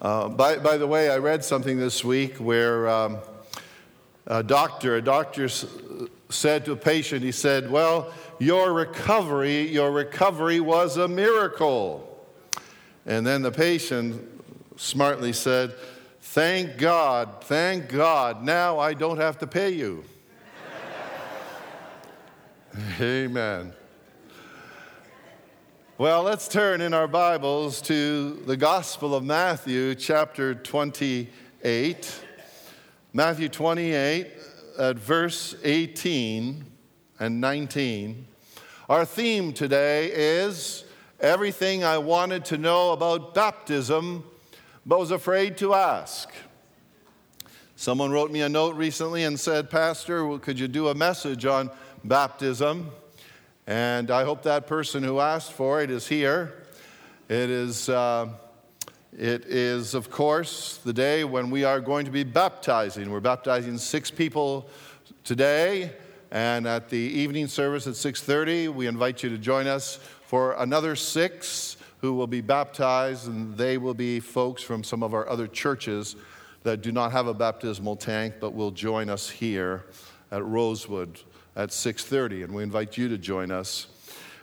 Uh, by, by the way, I read something this week where um, a doctor, a doctor said to a patient, he said, Well, your recovery, your recovery was a miracle. And then the patient smartly said, Thank God, thank God, now I don't have to pay you. Amen. Well, let's turn in our Bibles to the Gospel of Matthew, chapter 28. Matthew 28, at verse 18 and 19. Our theme today is everything I wanted to know about baptism, but was afraid to ask. Someone wrote me a note recently and said, Pastor, could you do a message on baptism? And I hope that person who asked for it is here. It is, uh, it is, of course, the day when we are going to be baptizing. We're baptizing six people today, and at the evening service at 6:30, we invite you to join us for another six who will be baptized, and they will be folks from some of our other churches that do not have a baptismal tank, but will join us here at Rosewood at 6:30 and we invite you to join us.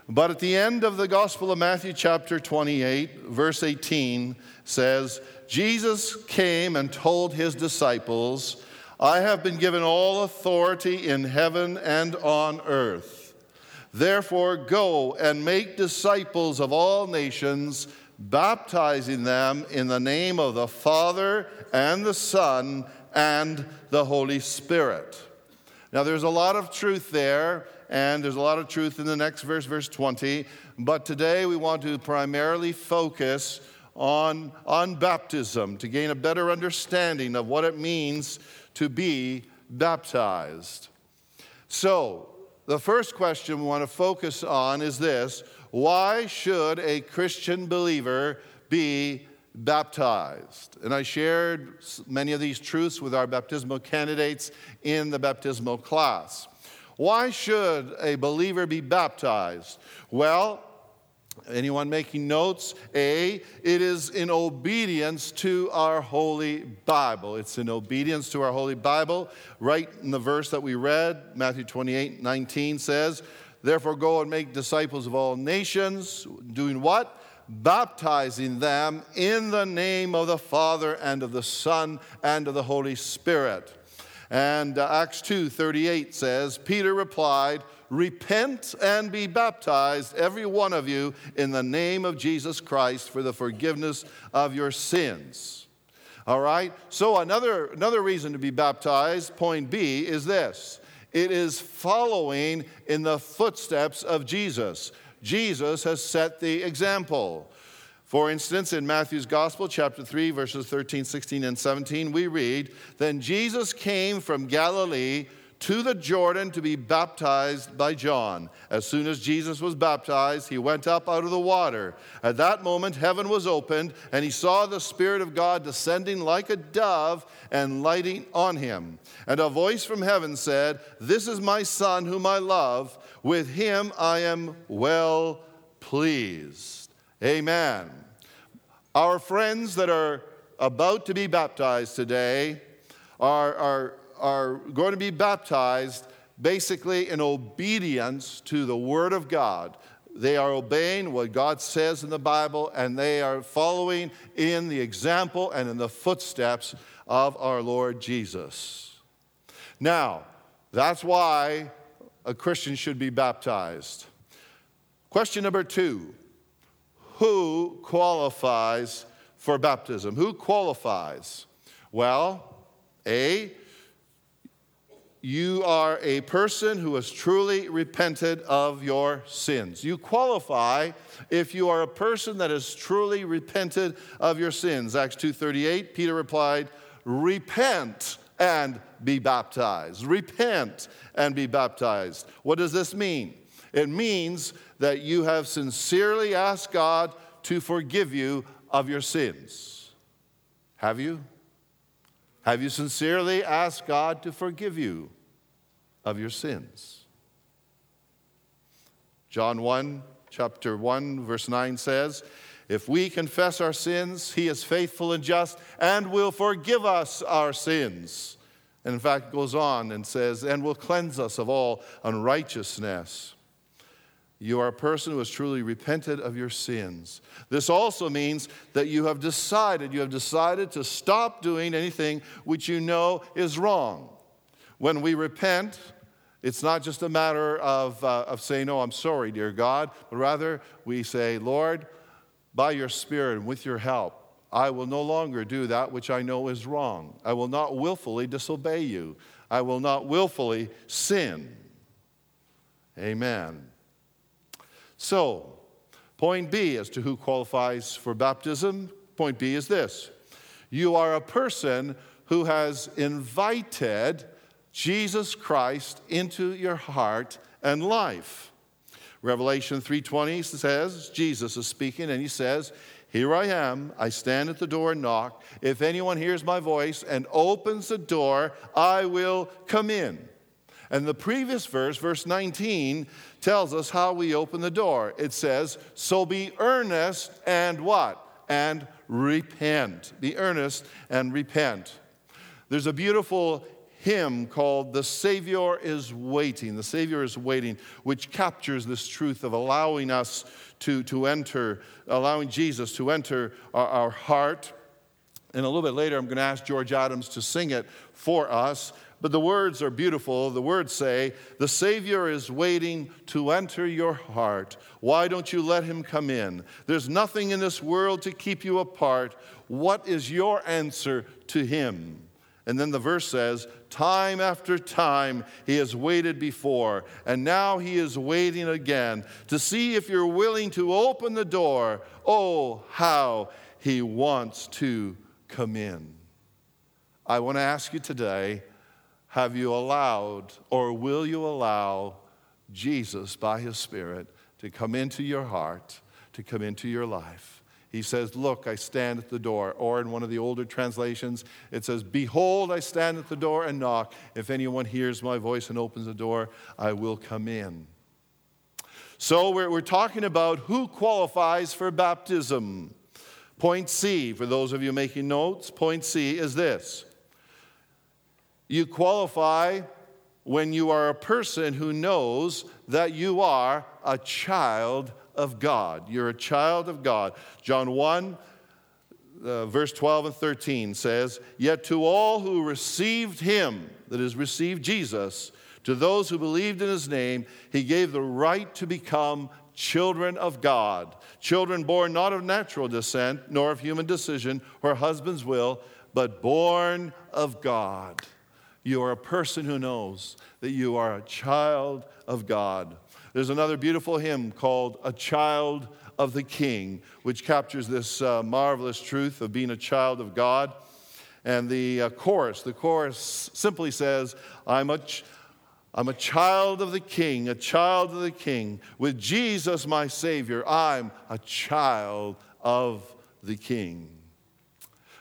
But at the end of the Gospel of Matthew chapter 28 verse 18 says, Jesus came and told his disciples, I have been given all authority in heaven and on earth. Therefore, go and make disciples of all nations, baptizing them in the name of the Father and the Son and the Holy Spirit now, there's a lot of truth there, and there's a lot of truth in the next verse, verse 20. But today we want to primarily focus on, on baptism to gain a better understanding of what it means to be baptized. So, the first question we want to focus on is this Why should a Christian believer be baptized. And I shared many of these truths with our baptismal candidates in the baptismal class. Why should a believer be baptized? Well, anyone making notes? A, it is in obedience to our Holy Bible. It's in obedience to our Holy Bible. Right in the verse that we read, Matthew 28 19 says, Therefore, go and make disciples of all nations, doing what? Baptizing them in the name of the Father and of the Son and of the Holy Spirit. And uh, Acts 2 38 says, Peter replied, Repent and be baptized, every one of you, in the name of Jesus Christ for the forgiveness of your sins. All right? So, another, another reason to be baptized, point B, is this it is following in the footsteps of Jesus. Jesus has set the example. For instance, in Matthew's Gospel, chapter 3, verses 13, 16, and 17, we read Then Jesus came from Galilee to the Jordan to be baptized by John. As soon as Jesus was baptized, he went up out of the water. At that moment, heaven was opened, and he saw the Spirit of God descending like a dove and lighting on him. And a voice from heaven said, This is my Son, whom I love. With him I am well pleased. Amen. Our friends that are about to be baptized today are, are, are going to be baptized basically in obedience to the Word of God. They are obeying what God says in the Bible, and they are following in the example and in the footsteps of our Lord Jesus. Now, that's why a Christian should be baptized. Question number two Who qualifies for baptism? Who qualifies? Well, A, you are a person who has truly repented of your sins. You qualify if you are a person that has truly repented of your sins. Acts 2:38 Peter replied, "Repent and be baptized. Repent and be baptized. What does this mean? It means that you have sincerely asked God to forgive you of your sins. Have you? Have you sincerely asked God to forgive you of your sins? John 1, chapter 1, verse 9 says, If we confess our sins, he is faithful and just and will forgive us our sins. And in fact, goes on and says, and will cleanse us of all unrighteousness. You are a person who has truly repented of your sins. This also means that you have decided, you have decided to stop doing anything which you know is wrong. When we repent, it's not just a matter of, uh, of saying, Oh, I'm sorry, dear God, but rather we say, Lord, by your Spirit and with your help, I will no longer do that which I know is wrong. I will not willfully disobey you. I will not willfully sin. Amen. So, point B as to who qualifies for baptism, point B is this you are a person who has invited Jesus Christ into your heart and life. Revelation 3:20 says, Jesus is speaking and he says, "Here I am, I stand at the door and knock. If anyone hears my voice and opens the door, I will come in." And the previous verse, verse 19, tells us how we open the door. It says, So be earnest and what? And repent. Be earnest and repent. There's a beautiful hymn called The Savior is Waiting. The Savior is Waiting, which captures this truth of allowing us to, to enter, allowing Jesus to enter our, our heart. And a little bit later, I'm going to ask George Adams to sing it for us. But the words are beautiful. The words say, The Savior is waiting to enter your heart. Why don't you let him come in? There's nothing in this world to keep you apart. What is your answer to him? And then the verse says, Time after time he has waited before, and now he is waiting again to see if you're willing to open the door. Oh, how he wants to come in. I want to ask you today have you allowed or will you allow Jesus by his Spirit to come into your heart, to come into your life? He says, Look, I stand at the door. Or in one of the older translations, it says, Behold, I stand at the door and knock. If anyone hears my voice and opens the door, I will come in. So we're, we're talking about who qualifies for baptism. Point C, for those of you making notes, point C is this you qualify when you are a person who knows that you are a child of God. You're a child of God. John 1, uh, verse 12 and 13 says, Yet to all who received him, that is, received Jesus, to those who believed in his name, he gave the right to become children of God. Children born not of natural descent, nor of human decision or husband's will, but born of God. You are a person who knows that you are a child of God. There's another beautiful hymn called A Child of the King, which captures this uh, marvelous truth of being a child of God. And the uh, chorus, the chorus simply says, I'm a, ch- I'm a child of the King, a child of the King. With Jesus, my Savior, I'm a child of the King.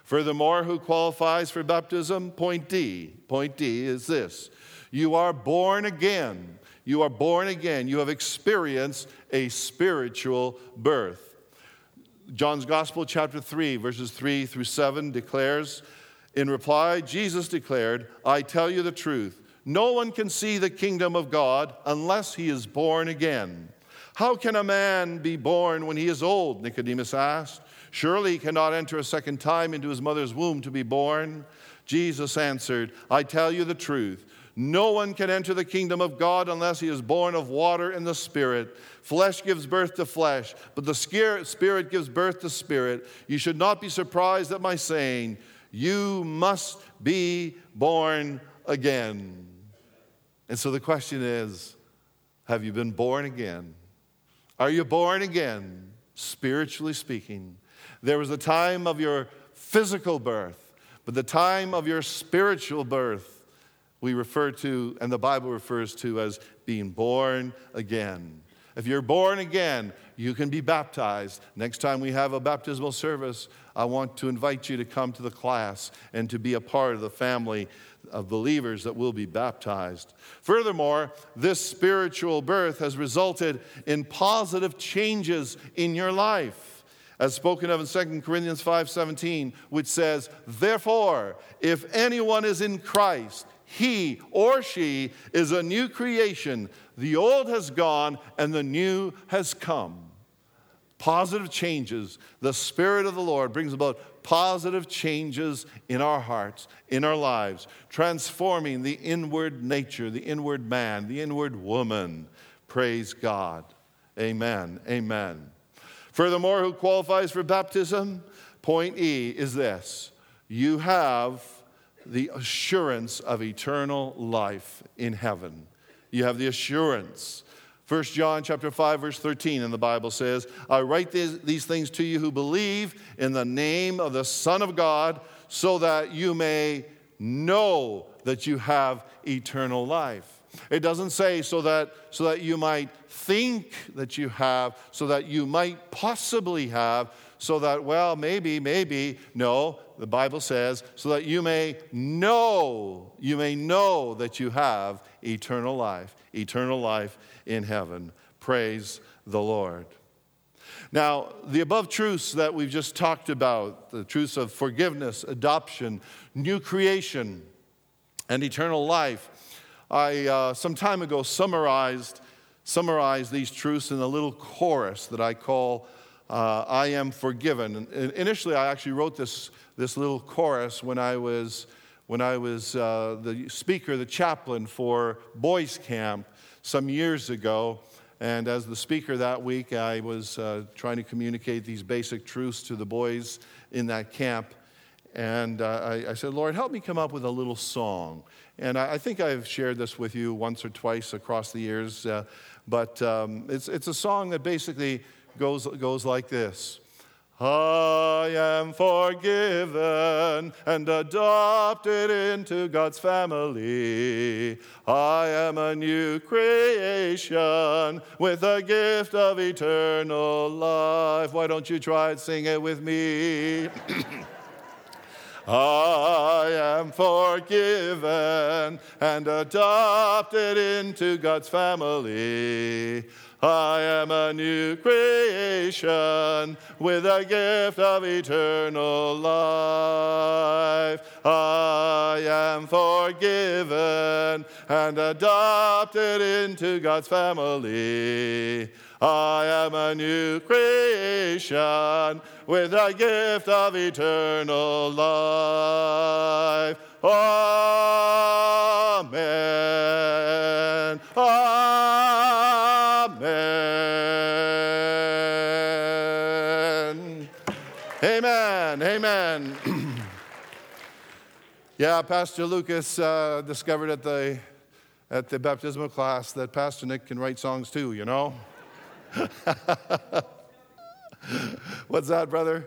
Furthermore, who qualifies for baptism? Point D. Point D is this you are born again. You are born again. You have experienced a spiritual birth. John's Gospel, chapter 3, verses 3 through 7, declares In reply, Jesus declared, I tell you the truth. No one can see the kingdom of God unless he is born again. How can a man be born when he is old? Nicodemus asked. Surely he cannot enter a second time into his mother's womb to be born. Jesus answered, I tell you the truth. No one can enter the kingdom of God unless he is born of water and the Spirit. Flesh gives birth to flesh, but the Spirit gives birth to spirit. You should not be surprised at my saying, You must be born again. And so the question is Have you been born again? Are you born again, spiritually speaking? There was a time of your physical birth, but the time of your spiritual birth we refer to, and the Bible refers to as being born again. If you're born again, you can be baptized. Next time we have a baptismal service, I want to invite you to come to the class and to be a part of the family of believers that will be baptized. Furthermore, this spiritual birth has resulted in positive changes in your life. as spoken of in 2 Corinthians 5:17, which says, "Therefore, if anyone is in Christ, he or she is a new creation. The old has gone and the new has come." Positive changes. The Spirit of the Lord brings about positive changes in our hearts, in our lives, transforming the inward nature, the inward man, the inward woman. Praise God. Amen. Amen. Furthermore, who qualifies for baptism? Point E is this you have the assurance of eternal life in heaven. You have the assurance. 1 John chapter 5 verse 13 in the Bible says, I write these, these things to you who believe in the name of the Son of God so that you may know that you have eternal life. It doesn't say so that, so that you might think that you have, so that you might possibly have, so that, well, maybe, maybe. No, the Bible says, so that you may know, you may know that you have eternal life, eternal life in heaven. Praise the Lord. Now, the above truths that we've just talked about the truths of forgiveness, adoption, new creation, and eternal life I, uh, some time ago, summarized, summarized these truths in a little chorus that I call uh, I Am Forgiven. And initially, I actually wrote this, this little chorus when I was, when I was uh, the speaker, the chaplain for boys' camp some years ago. And as the speaker that week, I was uh, trying to communicate these basic truths to the boys in that camp. And uh, I, I, said, Lord, help me come up with a little song. And I, I, think I've shared this with you once or twice across the years, uh, but um, it's, it's a song that basically goes, goes like this. I am forgiven and adopted into God's family. I am a new creation with a gift of eternal life. Why don't you try and sing it with me? I am forgiven and adopted into God's family. I am a new creation with a gift of eternal life. I am forgiven and adopted into God's family. I am a new creation with a gift of eternal life. Amen. Amen. Amen. Amen. yeah, Pastor Lucas uh, discovered at the at the baptismal class that Pastor Nick can write songs too, you know? What's that, brother?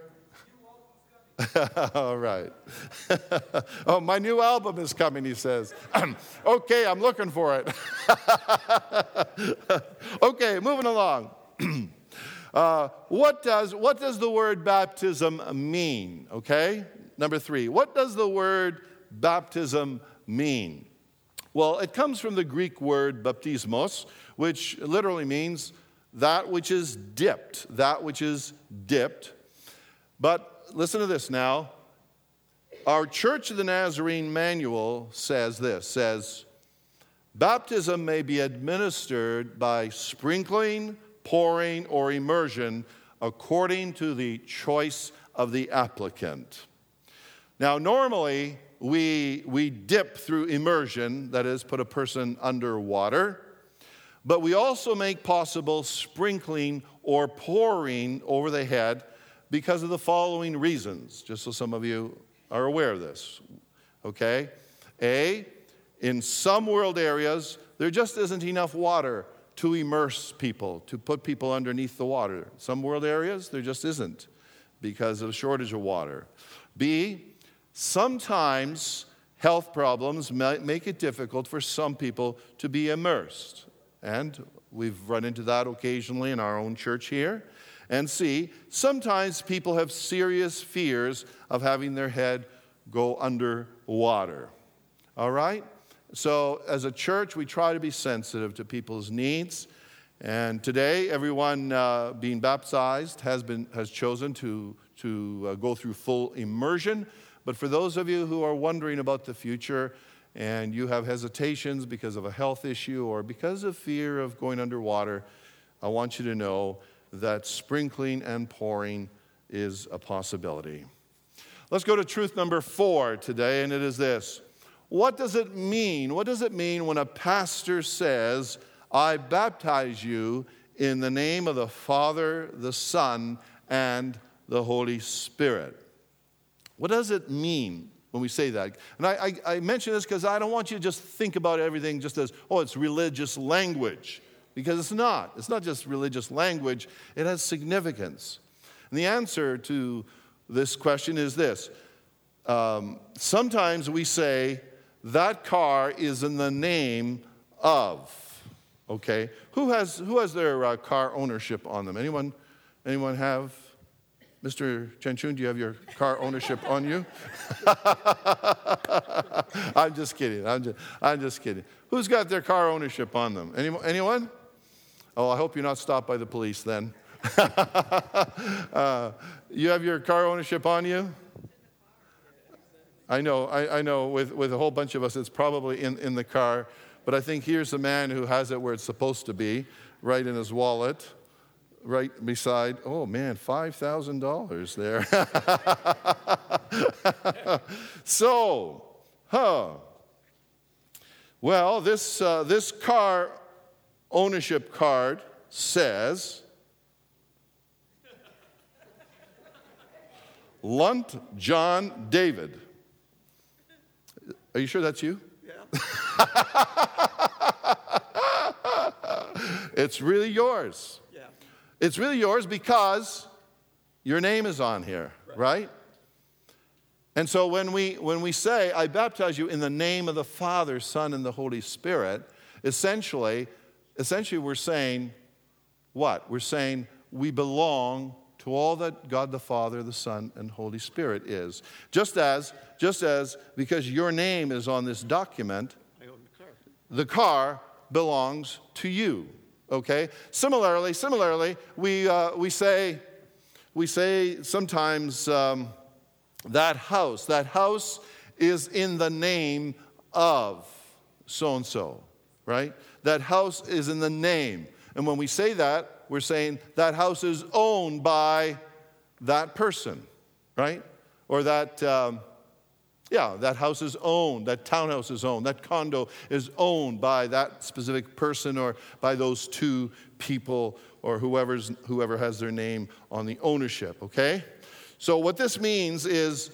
All right. oh, my new album is coming, he says. okay, I'm looking for it. okay, moving along. uh, what, does, what does the word baptism mean? Okay, number three. What does the word baptism mean? Well, it comes from the Greek word baptismos, which literally means that which is dipped, that which is dipped. But listen to this now. Our Church of the Nazarene manual says this says, Baptism may be administered by sprinkling, pouring, or immersion according to the choice of the applicant. Now, normally, we, we dip through immersion, that is, put a person under water. But we also make possible sprinkling or pouring over the head because of the following reasons, just so some of you are aware of this. Okay? A, in some world areas, there just isn't enough water to immerse people, to put people underneath the water. Some world areas, there just isn't because of shortage of water. B, sometimes health problems make it difficult for some people to be immersed. And we've run into that occasionally in our own church here. And C, sometimes people have serious fears of having their head go under water. All right? So, as a church, we try to be sensitive to people's needs. And today, everyone uh, being baptized has, been, has chosen to, to uh, go through full immersion. But for those of you who are wondering about the future and you have hesitations because of a health issue or because of fear of going underwater, I want you to know that sprinkling and pouring is a possibility. Let's go to truth number four today, and it is this. What does it mean? What does it mean when a pastor says, I baptize you in the name of the Father, the Son, and the Holy Spirit. What does it mean when we say that? And I, I, I mention this because I don't want you to just think about everything just as, oh, it's religious language, because it's not. It's not just religious language, it has significance. And the answer to this question is this um, sometimes we say, that car is in the name of. Okay, who has who has their uh, car ownership on them? Anyone? Anyone have? Mr. Chenchun, do you have your car ownership on you? I'm just kidding. I'm just, I'm just kidding. Who's got their car ownership on them? Any, anyone? Oh, I hope you're not stopped by the police then. uh, you have your car ownership on you? I know, I, I, know with, with a whole bunch of us, it's probably in, in the car. But I think here's a man who has it where it's supposed to be, right in his wallet, right beside, oh man, $5,000 there. so, huh. Well, this, uh, this car ownership card says Lunt John David. Are you sure that's you? Yeah. it's really yours. Yeah. It's really yours because your name is on here, right? right? And so when we, when we say, I baptize you in the name of the Father, Son, and the Holy Spirit, essentially, essentially we're saying what? We're saying we belong to all that God the Father, the Son, and Holy Spirit is. Just as, just as because your name is on this document, the car belongs to you. Okay? Similarly, similarly, we, uh, we say, we say sometimes um, that house, that house is in the name of so and so, right? That house is in the name. And when we say that, we're saying that house is owned by that person, right? Or that, um, yeah, that house is owned, that townhouse is owned, that condo is owned by that specific person or by those two people or whoever's, whoever has their name on the ownership, okay? So, what this means is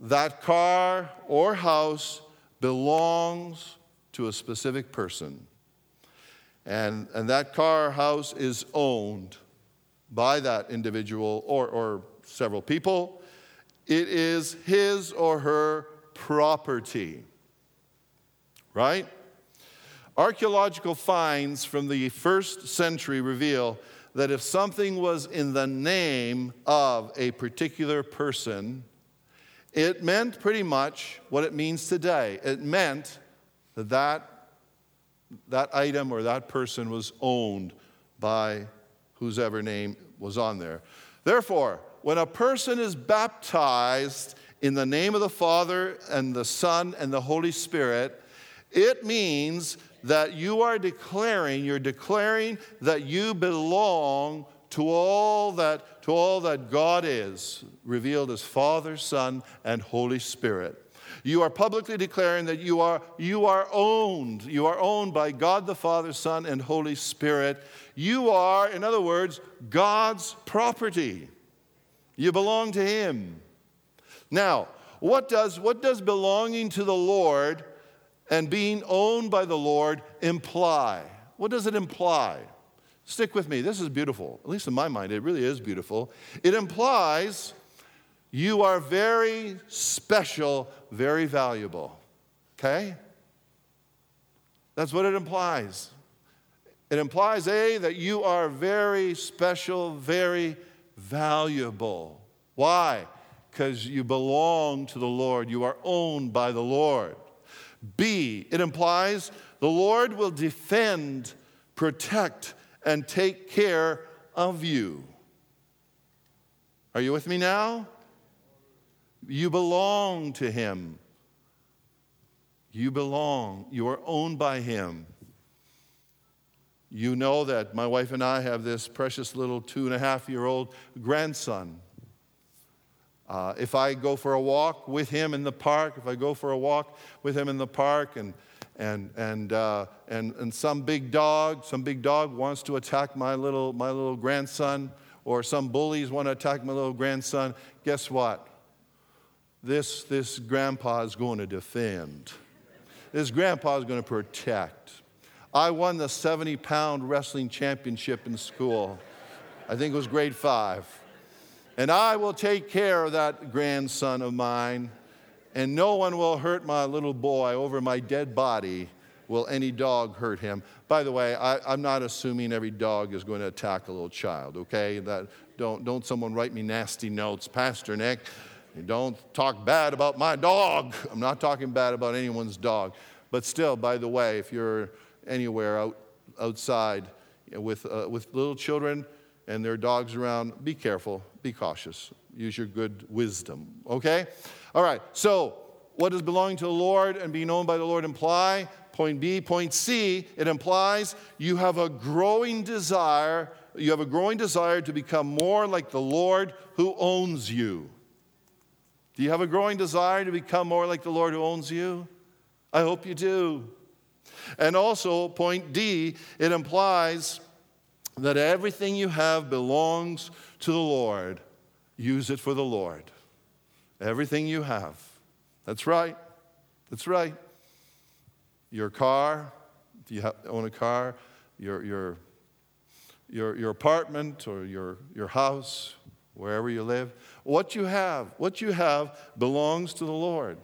that car or house belongs to a specific person. And, and that car house is owned by that individual or, or several people it is his or her property. Right? Archaeological finds from the first century reveal that if something was in the name of a particular person, it meant pretty much what it means today. It meant that that, that item or that person was owned by whosever name was on there. Therefore, when a person is baptized in the name of the Father and the Son and the Holy Spirit, it means that you are declaring, you're declaring that you belong to all that, to all that God is, revealed as Father, Son, and Holy Spirit. You are publicly declaring that you are, you are owned. You are owned by God the Father, Son, and Holy Spirit. You are, in other words, God's property. You belong to Him. Now, what does, what does belonging to the Lord and being owned by the Lord imply? What does it imply? Stick with me. This is beautiful. At least in my mind, it really is beautiful. It implies you are very special, very valuable. Okay? That's what it implies. It implies, A, that you are very special, very valuable. Why? Because you belong to the Lord, you are owned by the Lord. B, it implies the Lord will defend, protect, and take care of you. Are you with me now? You belong to him. You belong. You are owned by him. You know that my wife and I have this precious little two and a half year old grandson. Uh, if I go for a walk with him in the park, if I go for a walk with him in the park and, and, and, uh, and, and some big dog, some big dog wants to attack my little, my little grandson, or some bullies want to attack my little grandson, guess what? This, this grandpa is going to defend. This grandpa is going to protect. I won the 70 pound wrestling championship in school. I think it was grade five. And I will take care of that grandson of mine, and no one will hurt my little boy over my dead body. Will any dog hurt him? By the way, I, am not assuming every dog is going to attack a little child, okay? That, don't, don't someone write me nasty notes, Pastor Nick. Don't talk bad about my dog. I'm not talking bad about anyone's dog. But still, by the way, if you're anywhere out, outside with, uh, with little children and their dogs around, be careful, be cautious. Use your good wisdom, okay? All right, so what does belonging to the Lord and being known by the Lord imply? Point B. Point C, it implies you have a growing desire, you have a growing desire to become more like the Lord who owns you. Do you have a growing desire to become more like the Lord who owns you? I hope you do. And also, point D, it implies that everything you have belongs to the Lord. Use it for the Lord. Everything you have. That's right. That's right. Your car, if you own a car, your, your, your, your apartment or your, your house, wherever you live, what you have, what you have belongs to the Lord.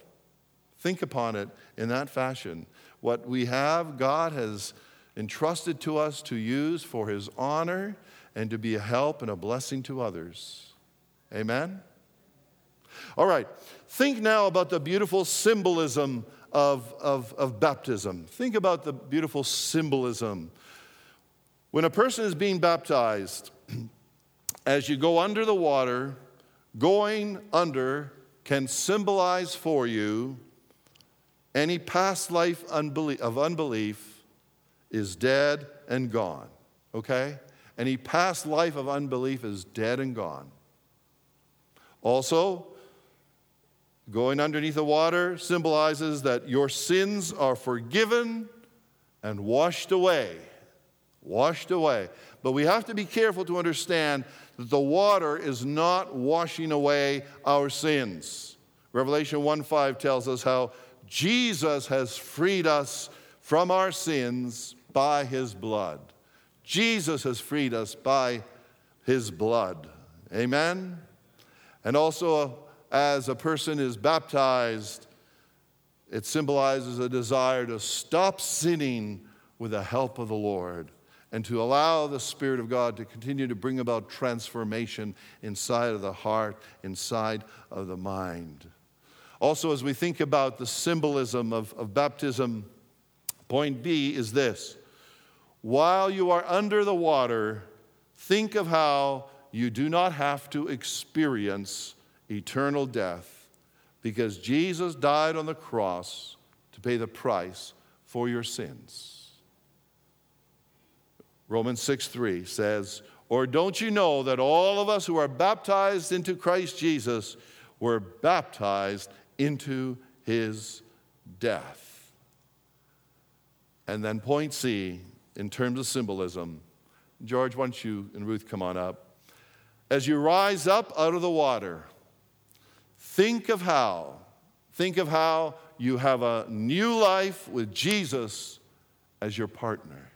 Think upon it in that fashion. What we have, God has entrusted to us to use for His honor and to be a help and a blessing to others. Amen? All right, think now about the beautiful symbolism of, of, of baptism. Think about the beautiful symbolism. When a person is being baptized, as you go under the water, going under can symbolize for you any past life of unbelief is dead and gone, okay? Any past life of unbelief is dead and gone. Also, going underneath the water symbolizes that your sins are forgiven and washed away. Washed away. But we have to be careful to understand the water is not washing away our sins. Revelation 1 5 tells us how Jesus has freed us from our sins by his blood. Jesus has freed us by his blood. Amen? And also, as a person is baptized, it symbolizes a desire to stop sinning with the help of the Lord and to allow the Spirit of God to continue to bring about transformation inside of the heart, inside of the mind. Also, as we think about the symbolism of, of baptism, point B is this while you are under the water, think of how you do not have to experience eternal death because Jesus died on the cross to pay the price for your sins. Romans 6 3 says, Or don't you know that all of us who are baptized into Christ Jesus were baptized into his death. And then, point C, in terms of symbolism, George, why don't you and Ruth come on up? As you rise up out of the water, think of how, think of how you have a new life with Jesus as your partner.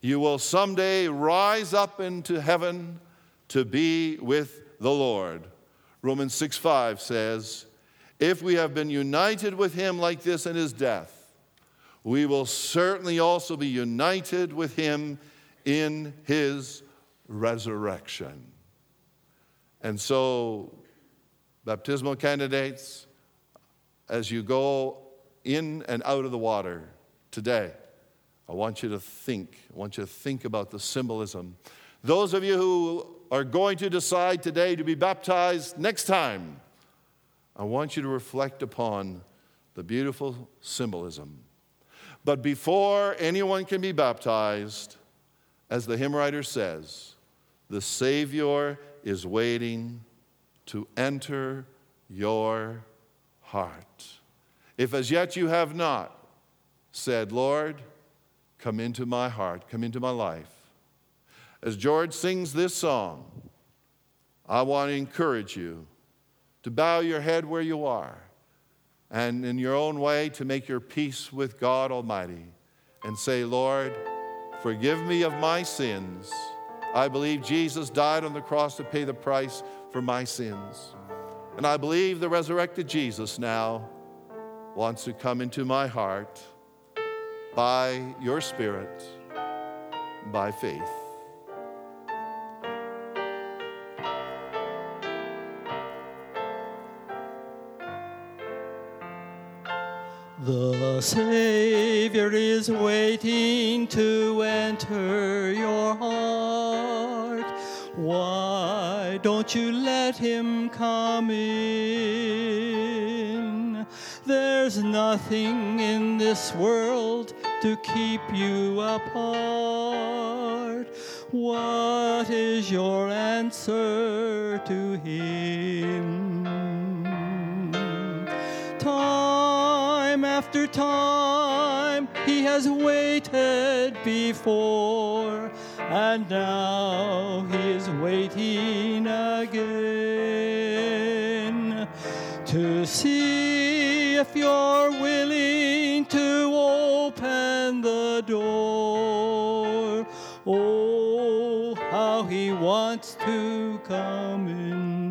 You will someday rise up into heaven to be with the Lord. Romans 6 5 says, if we have been united with him like this in his death, we will certainly also be united with him in his resurrection. And so, baptismal candidates, as you go in and out of the water today, I want you to think. I want you to think about the symbolism. Those of you who are going to decide today to be baptized next time, I want you to reflect upon the beautiful symbolism. But before anyone can be baptized, as the hymn writer says, the Savior is waiting to enter your heart. If as yet you have not said, Lord, come into my heart, come into my life, as George sings this song, I want to encourage you to bow your head where you are and in your own way to make your peace with God Almighty and say, Lord, forgive me of my sins. I believe Jesus died on the cross to pay the price for my sins. And I believe the resurrected Jesus now wants to come into my heart by your Spirit, by faith. The Savior is waiting to enter your heart. Why don't you let him come in? There's nothing in this world to keep you apart. What is your answer to him? Time after time he has waited before, and now he is waiting again to see if you're willing door. Oh, how he wants to come in.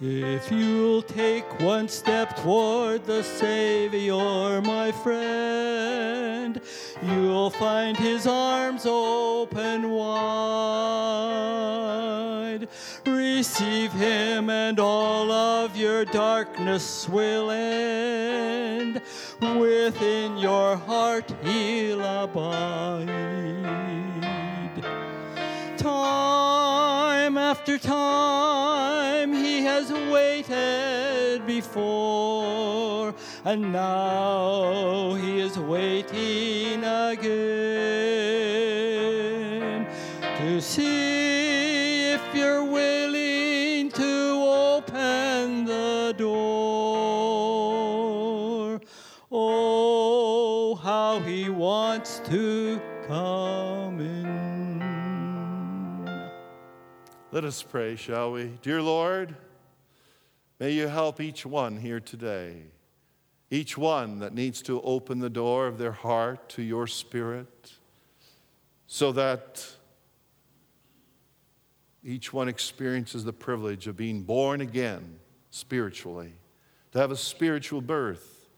If you'll take one step toward the Savior, my friend, you'll find his arms open wide. Receive him, and all of your darkness will end. Within your heart, he'll abide. Time after time he has waited before, and now he is waiting again to see Let us pray, shall we? Dear Lord, may you help each one here today, each one that needs to open the door of their heart to your Spirit, so that each one experiences the privilege of being born again spiritually, to have a spiritual birth,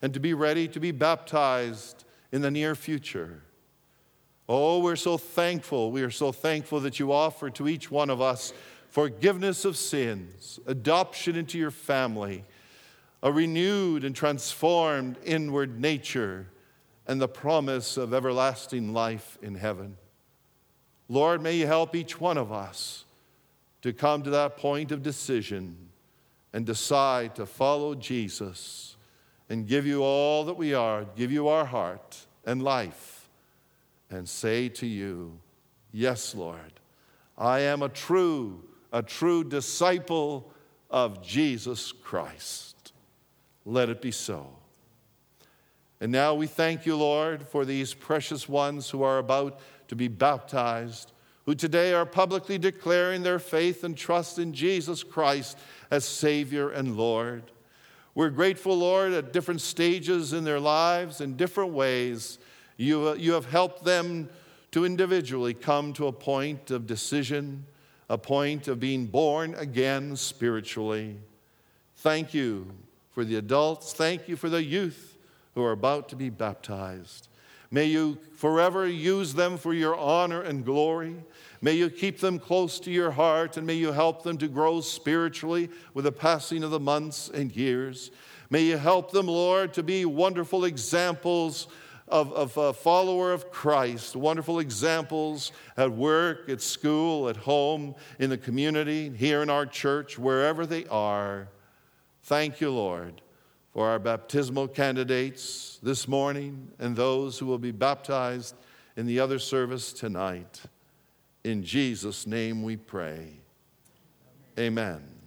and to be ready to be baptized in the near future. Oh, we're so thankful. We are so thankful that you offer to each one of us forgiveness of sins, adoption into your family, a renewed and transformed inward nature, and the promise of everlasting life in heaven. Lord, may you help each one of us to come to that point of decision and decide to follow Jesus and give you all that we are, give you our heart and life and say to you, Yes, Lord, I am a true, a true disciple of Jesus Christ. Let it be so. And now we thank you, Lord, for these precious ones who are about to be baptized, who today are publicly declaring their faith and trust in Jesus Christ as Savior and Lord. We're grateful, Lord, at different stages in their lives, in different ways you, uh, you have helped them to individually come to a point of decision, a point of being born again spiritually. Thank you for the adults. Thank you for the youth who are about to be baptized. May you forever use them for your honor and glory. May you keep them close to your heart and may you help them to grow spiritually with the passing of the months and years. May you help them, Lord, to be wonderful examples of, of a follower of Christ, wonderful examples at work, at school, at home, in the community, here in our church, wherever they are. Thank you, Lord, for our baptismal candidates this morning and those who will be baptized in the other service tonight. In Jesus' name we pray. Amen.